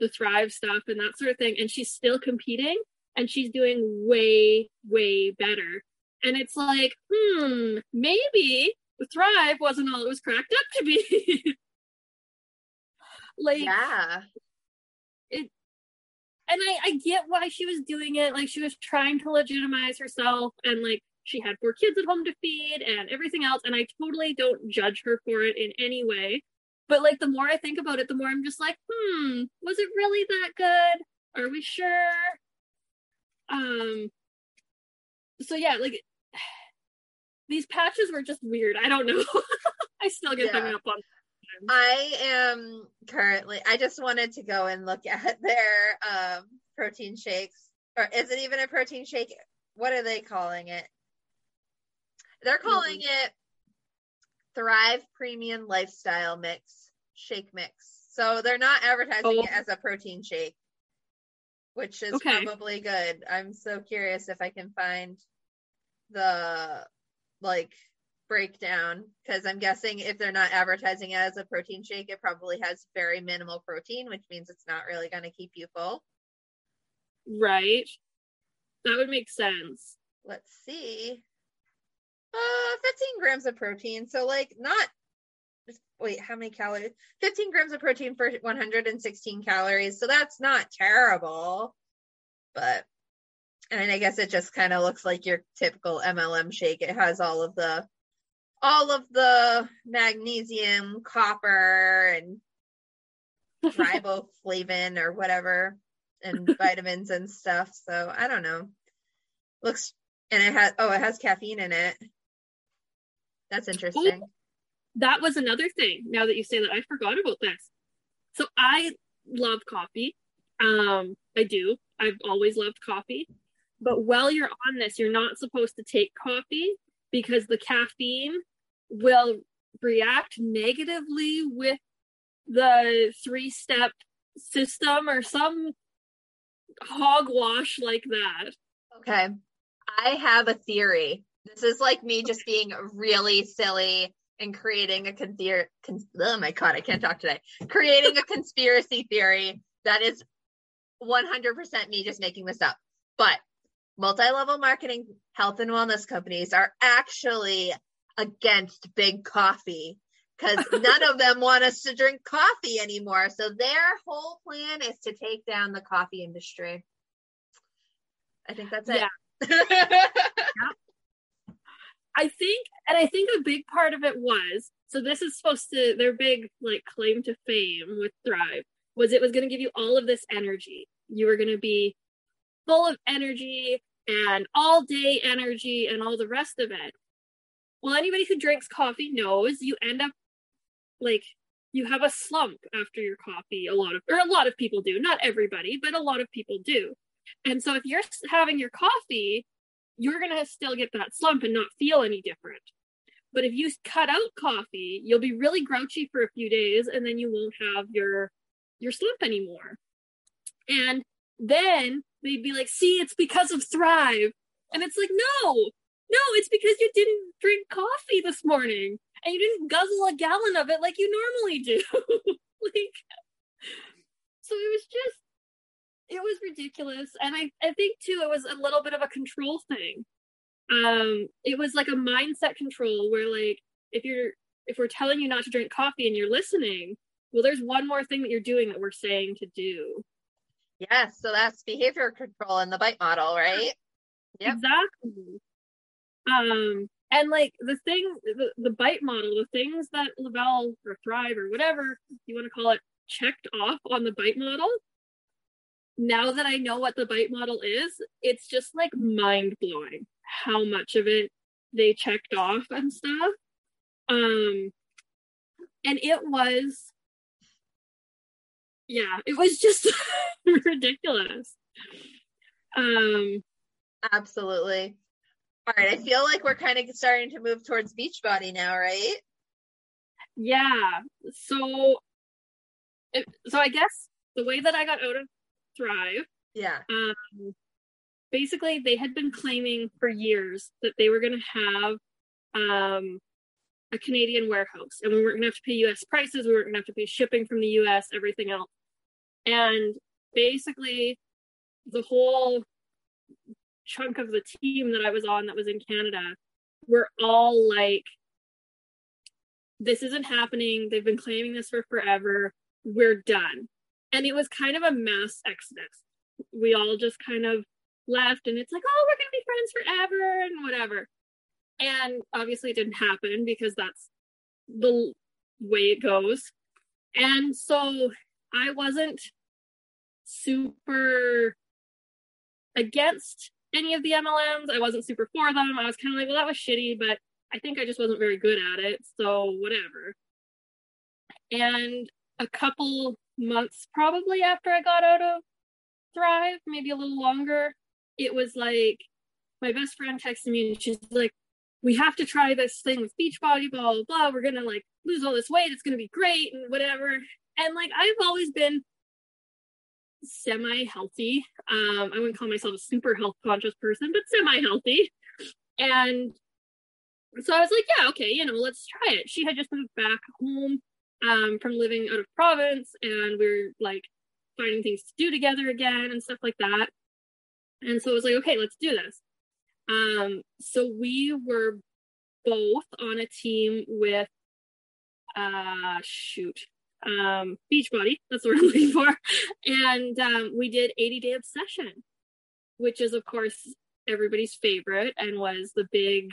[SPEAKER 2] the Thrive stuff and that sort of thing, and she's still competing, and she's doing way, way better. And it's like, hmm, maybe Thrive wasn't all it was cracked up to be. like,
[SPEAKER 1] yeah,
[SPEAKER 2] it and I, I get why she was doing it. Like she was trying to legitimize herself and like she had four kids at home to feed and everything else. And I totally don't judge her for it in any way. But like the more I think about it, the more I'm just like, hmm, was it really that good? Are we sure? Um so yeah, like these patches were just weird. I don't know. I still get yeah. hung up on
[SPEAKER 1] I am currently. I just wanted to go and look at their um, protein shakes, or is it even a protein shake? What are they calling it? They're calling mm-hmm. it Thrive Premium Lifestyle Mix Shake Mix. So they're not advertising oh. it as a protein shake, which is okay. probably good. I'm so curious if I can find the like breakdown because I'm guessing if they're not advertising it as a protein shake, it probably has very minimal protein, which means it's not really going to keep you full.
[SPEAKER 2] Right. That would make sense.
[SPEAKER 1] Let's see. Uh, 15 grams of protein. So, like, not. Wait, how many calories? 15 grams of protein for 116 calories. So that's not terrible. But, and I guess it just kind of looks like your typical MLM shake. It has all of the all of the magnesium, copper, and riboflavin or whatever, and vitamins and stuff. So I don't know. Looks and it has oh, it has caffeine in it. That's interesting.
[SPEAKER 2] That was another thing. Now that you say that, I forgot about this. So I love coffee. Um, I do. I've always loved coffee. But while you're on this, you're not supposed to take coffee because the caffeine will react negatively with the three step system or some hogwash like that.
[SPEAKER 1] Okay. I have a theory. This is like me just being really silly and creating a conspiracy. Con- oh my god, I can't talk today. Creating a conspiracy theory that is 100% me just making this up. But multi-level marketing health and wellness companies are actually against big coffee because none of them want us to drink coffee anymore. So their whole plan is to take down the coffee industry. I think that's it. Yeah.
[SPEAKER 2] I think, and I think a big part of it was so this is supposed to, their big like claim to fame with Thrive was it was going to give you all of this energy. You were going to be full of energy and all day energy and all the rest of it. Well, anybody who drinks coffee knows you end up like you have a slump after your coffee. A lot of, or a lot of people do. Not everybody, but a lot of people do. And so if you're having your coffee, you're going to still get that slump and not feel any different. But if you cut out coffee, you'll be really grouchy for a few days and then you won't have your your slump anymore. And then they'd be like, "See, it's because of Thrive." And it's like, "No, no, it's because you didn't drink coffee this morning and you didn't guzzle a gallon of it like you normally do. like, so it was just, it was ridiculous. And I, I think too, it was a little bit of a control thing. Um, it was like a mindset control where like, if you're, if we're telling you not to drink coffee and you're listening, well, there's one more thing that you're doing that we're saying to do.
[SPEAKER 1] Yes, so that's behavior control in the bite model, right?
[SPEAKER 2] Yep. Exactly. Um, and like the thing, the, the bite model, the things that Le-Vel or Thrive or whatever you want to call it checked off on the bite model. Now that I know what the bite model is, it's just like mind blowing how much of it they checked off and stuff. Um, and it was, yeah, it was just ridiculous. Um,
[SPEAKER 1] absolutely. All right, I feel like we're kind of starting to move towards Beachbody now, right?
[SPEAKER 2] Yeah. So, it, so I guess the way that I got out of Thrive,
[SPEAKER 1] yeah.
[SPEAKER 2] Um, basically, they had been claiming for years that they were going to have um, a Canadian warehouse, and we weren't going to have to pay U.S. prices. We weren't going to have to pay shipping from the U.S. Everything else, and basically, the whole chunk of the team that I was on that was in Canada were all like, this isn't happening. They've been claiming this for forever. We're done. And it was kind of a mass exodus. We all just kind of left, and it's like, oh, we're going to be friends forever and whatever. And obviously, it didn't happen because that's the way it goes. And so I wasn't super against any of the MLMs. I wasn't super for them. I was kind of like, well, that was shitty, but I think I just wasn't very good at it. So whatever. And a couple months probably after I got out of Thrive, maybe a little longer, it was like my best friend texted me and she's like, we have to try this thing with Beachbody, blah, blah, blah. We're to like lose all this weight. It's to be great and whatever. And like, I've always been semi healthy. Um, I wouldn't call myself a super health conscious person, but semi healthy. And so I was like, yeah, okay, you know, let's try it. She had just moved back home um, from living out of province, and we are like finding things to do together again and stuff like that. And so I was like, okay, let's do this. Um, so we were both on a team with, uh, shoot, um, Beachbody. That's what I'm looking for. And um, we did 80 Day Obsession, which is, of course, everybody's favorite and was the big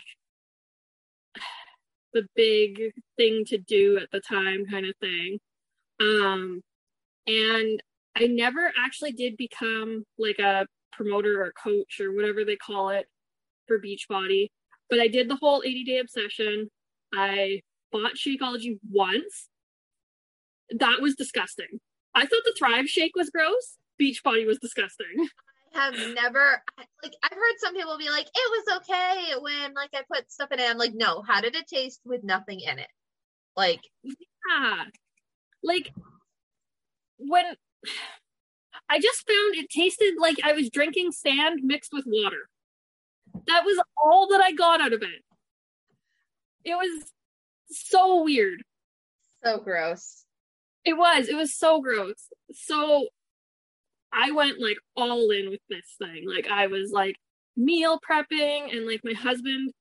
[SPEAKER 2] the big thing to do at the time kind of thing. Um and i never actually did become like a promoter or coach or whatever they call it for beachbody but i did the whole 80 day obsession. I bought shakeology once. That was disgusting. I thought the thrive shake was gross. Beachbody was disgusting
[SPEAKER 1] have never like I've heard some people be like, it was okay when like I put stuff in it. I'm like, no, how did it taste with nothing in it? Like
[SPEAKER 2] yeah. Like when I just found it tasted like I was drinking sand mixed with water. That was all that I got out of it. It was so weird.
[SPEAKER 1] So gross.
[SPEAKER 2] It was. It was so gross. So I went like all in with this thing. Like I was like meal prepping and like my husband,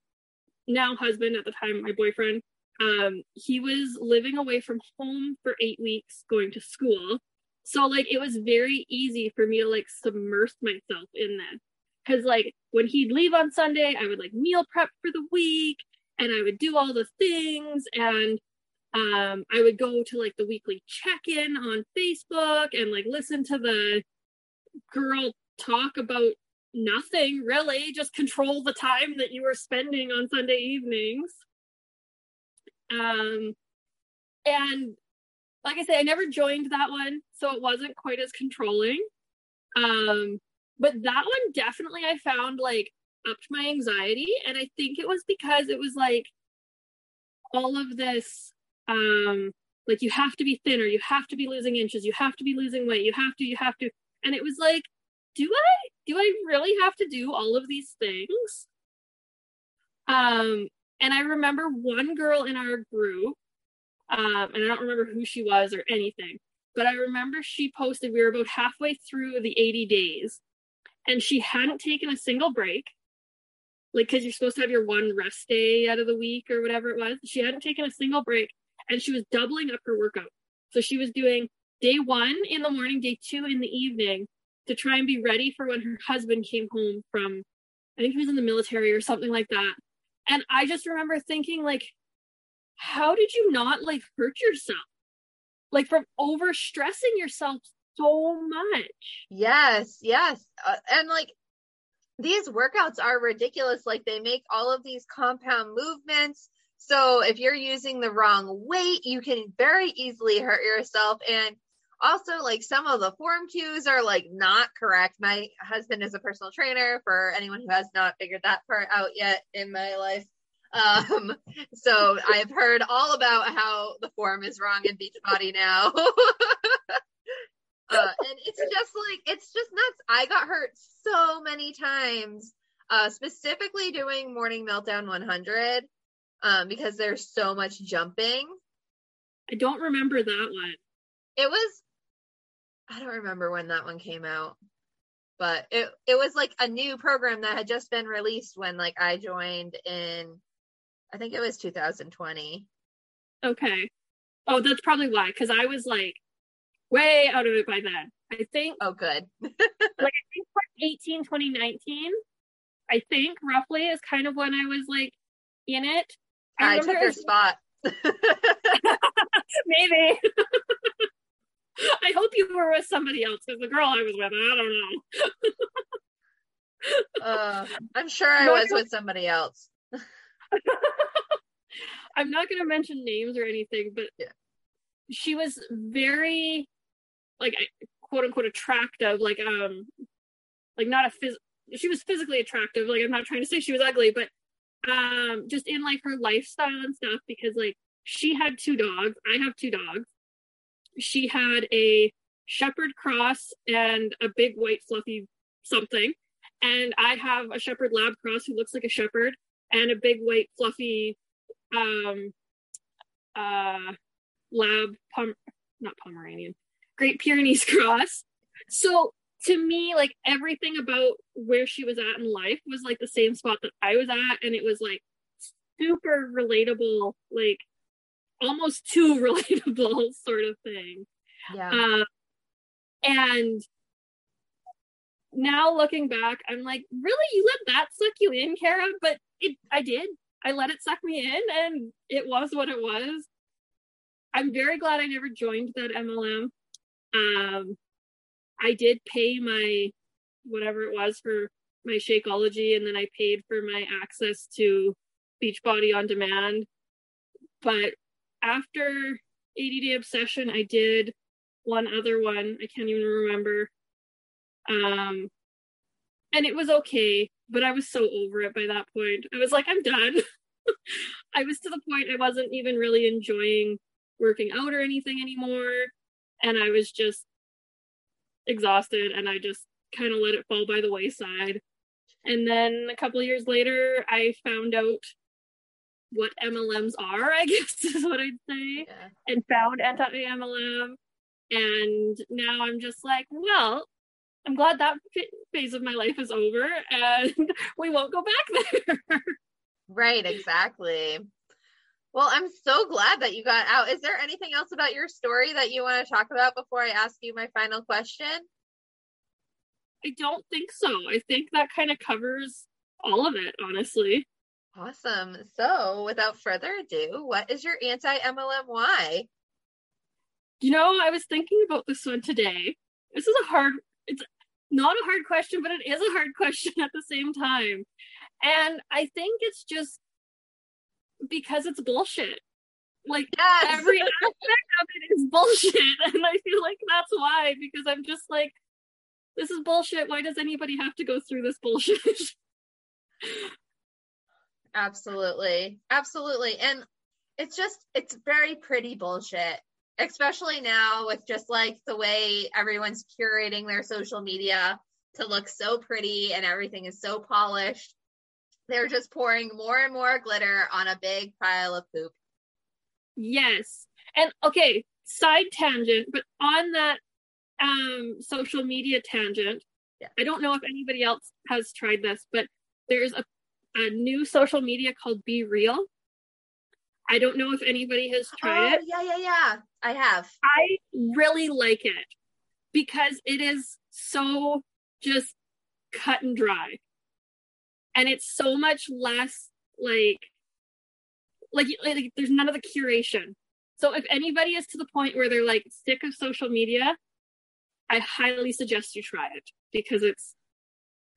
[SPEAKER 2] now husband at the time, my boyfriend, um, he was living away from home for eight weeks going to school. So like it was very easy for me to like submerge myself in this. Cause like when he'd leave on Sunday, I would like meal prep for the week and I would do all the things and um I would go to like the weekly check-in on Facebook and like listen to the girl talk about nothing really. Just control the time that you were spending on sunday evenings. Um and like i say i never joined that one so it wasn't quite as controlling. Um but that one definitely i found like upped my anxiety. And i think it was because it was like all of this um like you have to be thinner you have to be losing inches you have to be losing weight you have to you have to and it was like do i do i really have to do all of these things? Um and i remember one girl in our group um and i don't remember who she was or anything but i remember she posted we were about halfway through the 80 days and she hadn't taken a single break like because you're supposed to have your one rest day out of the week or whatever it was. She hadn't taken a single break and she was doubling up her workout. So she was doing day one in the morning, day two in the evening to try and be ready for when her husband came home from, I think he was in the military or something like that. And I just remember thinking, like, how did you not like hurt yourself? Like from over stressing yourself so much.
[SPEAKER 1] Yes, yes. Uh, and like these workouts are ridiculous. Like they make all of these compound movements. So if you're using the wrong weight, you can very easily hurt yourself. And also like some of the form cues are like not correct. My husband is a personal trainer for anyone who has not figured that part out yet in my life. Um so i've heard all about how the form is wrong in beachbody now. Uh, and it's just like it's just nuts. I got hurt so many times uh specifically doing morning meltdown 100 um because there's so much jumping.
[SPEAKER 2] I don't remember that one.
[SPEAKER 1] It was I don't remember when that one came out, but it it was like a new program that had just been released when like I joined in, I think it was 2020.
[SPEAKER 2] Okay. Oh, that's probably why, because I was like way out of it by then. I think.
[SPEAKER 1] Oh, good.
[SPEAKER 2] like I think 18, 2019, I think roughly is kind of when I was like in it.
[SPEAKER 1] I, I took your spot.
[SPEAKER 2] Maybe. I hope you were with somebody else because the girl I was with, I
[SPEAKER 1] don't know. uh, I'm sure I was with somebody else.
[SPEAKER 2] I'm not going to mention names or anything, but
[SPEAKER 1] yeah.
[SPEAKER 2] she was very like quote unquote attractive, like um like not a phys she was physically attractive. Like I'm not trying to say she was ugly, but um just in like her lifestyle and stuff because like she had two dogs. I have two dogs. She had a shepherd cross and a big white fluffy something. And I have a shepherd lab cross who looks like a shepherd and a big white fluffy um uh lab pom not pomeranian great pyrenees cross so to me like everything about where she was at in life was like the same spot that i was at and it was like super relatable like almost too relatable sort of thing
[SPEAKER 1] Yeah.
[SPEAKER 2] uh, and now looking back, I'm like, really, you let that suck you in, Kara? But it, I did. I let it suck me in, and it was what it was. I'm very glad I never joined that MLM. Um, I did pay my whatever it was for my Shakeology, and then I paid for my access to Beachbody on demand. But after 80 Day Obsession, I did one other one. I can't even remember. Um, and it was okay, but I was so over it by that point. I was like, I'm done. I was to the point I wasn't even really enjoying working out or anything anymore. And I was just exhausted and I just kind of let it fall by the wayside. And then a couple years later, I found out what MLMs are, I guess is what I'd say,
[SPEAKER 1] yeah.
[SPEAKER 2] and found anti MLM. And now I'm just like, well, I'm glad that phase of my life is over and we won't go back there.
[SPEAKER 1] Right, exactly. Well, I'm so glad that you got out. Is there anything else about your story that you want to talk about before I ask you my final question?
[SPEAKER 2] I don't think so. I think that kind of covers all of it, honestly.
[SPEAKER 1] Awesome. So, without further ado, what is your anti MLM why?
[SPEAKER 2] You know, I was thinking about this one today. This is a hard, it's not a hard question, but it is a hard question at the same time. And I think it's just because it's bullshit. Like
[SPEAKER 1] Yes.
[SPEAKER 2] every aspect of it is bullshit. And I feel like that's why, because I'm just like, this is bullshit. Why does anybody have to go through this bullshit?
[SPEAKER 1] Absolutely. Absolutely. And it's just, it's very pretty bullshit, especially now with just like the way everyone's curating their social media to look so pretty and everything is so polished. They're just pouring more and more glitter on a big pile of poop.
[SPEAKER 2] yes. And okay, side tangent, but on that um social media tangent,
[SPEAKER 1] Yeah.
[SPEAKER 2] I don't know if anybody else has tried this, but there's a, a new social media called BeReal. I don't know if anybody has tried
[SPEAKER 1] oh,
[SPEAKER 2] it.
[SPEAKER 1] yeah, yeah, yeah. I have.
[SPEAKER 2] I really like it because it is so just cut and dry. And it's so much less like like, like there's none of the curation. So if anybody is to the point where they're like sick of social media, I highly suggest you try it because it's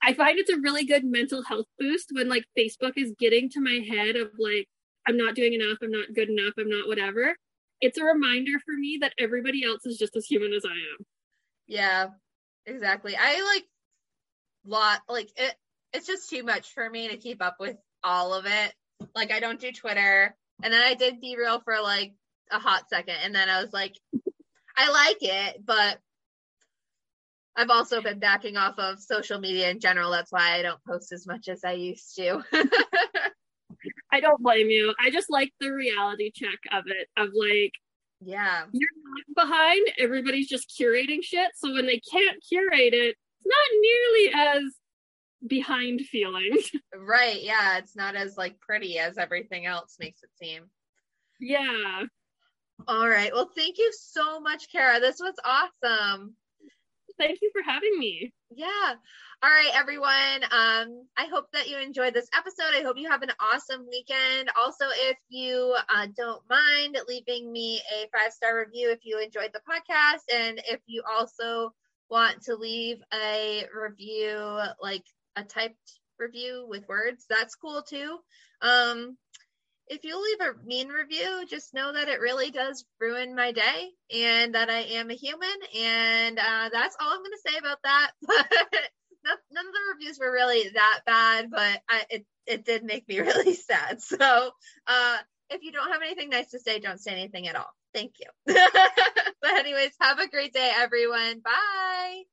[SPEAKER 2] I find it's a really good mental health boost when like Facebook is getting to my head of like I'm not doing enough, I'm not good enough, I'm not whatever. It's a reminder for me that everybody else is just as human as I am.
[SPEAKER 1] Yeah, exactly. I like lot like it it's just too much for me to keep up with all of it. Like I don't do Twitter. And then I did BeReal for like a hot second and then I was like I like it, but I've also been backing off of social media in general. That's why I don't post as much as I used to.
[SPEAKER 2] I don't blame you. I just like the reality check of it of like
[SPEAKER 1] yeah.
[SPEAKER 2] you're not behind, everybody's just curating shit. So when they can't curate it, it's not nearly as behind feeling.
[SPEAKER 1] Right. Yeah. It's not as like pretty as everything else makes it seem.
[SPEAKER 2] yeah.
[SPEAKER 1] All right. Well, thank you so much, Kara. This was awesome.
[SPEAKER 2] Thank you for having me.
[SPEAKER 1] Yeah. All right, everyone. Um, I hope that you enjoyed this episode. I hope you have an awesome weekend. Also, if you uh, don't mind leaving me a five star review if you enjoyed the podcast, and if you also want to leave a review, like a typed review with words, that's cool too. Um, if you leave a mean review, just know that it really does ruin my day and that I am a human. And uh, that's all I'm going to say about that. But none of the reviews were really that bad, but I, it, it did make me really sad. So uh, if you don't have anything nice to say, don't say anything at all. Thank you. but, anyways, have a great day, everyone. Bye.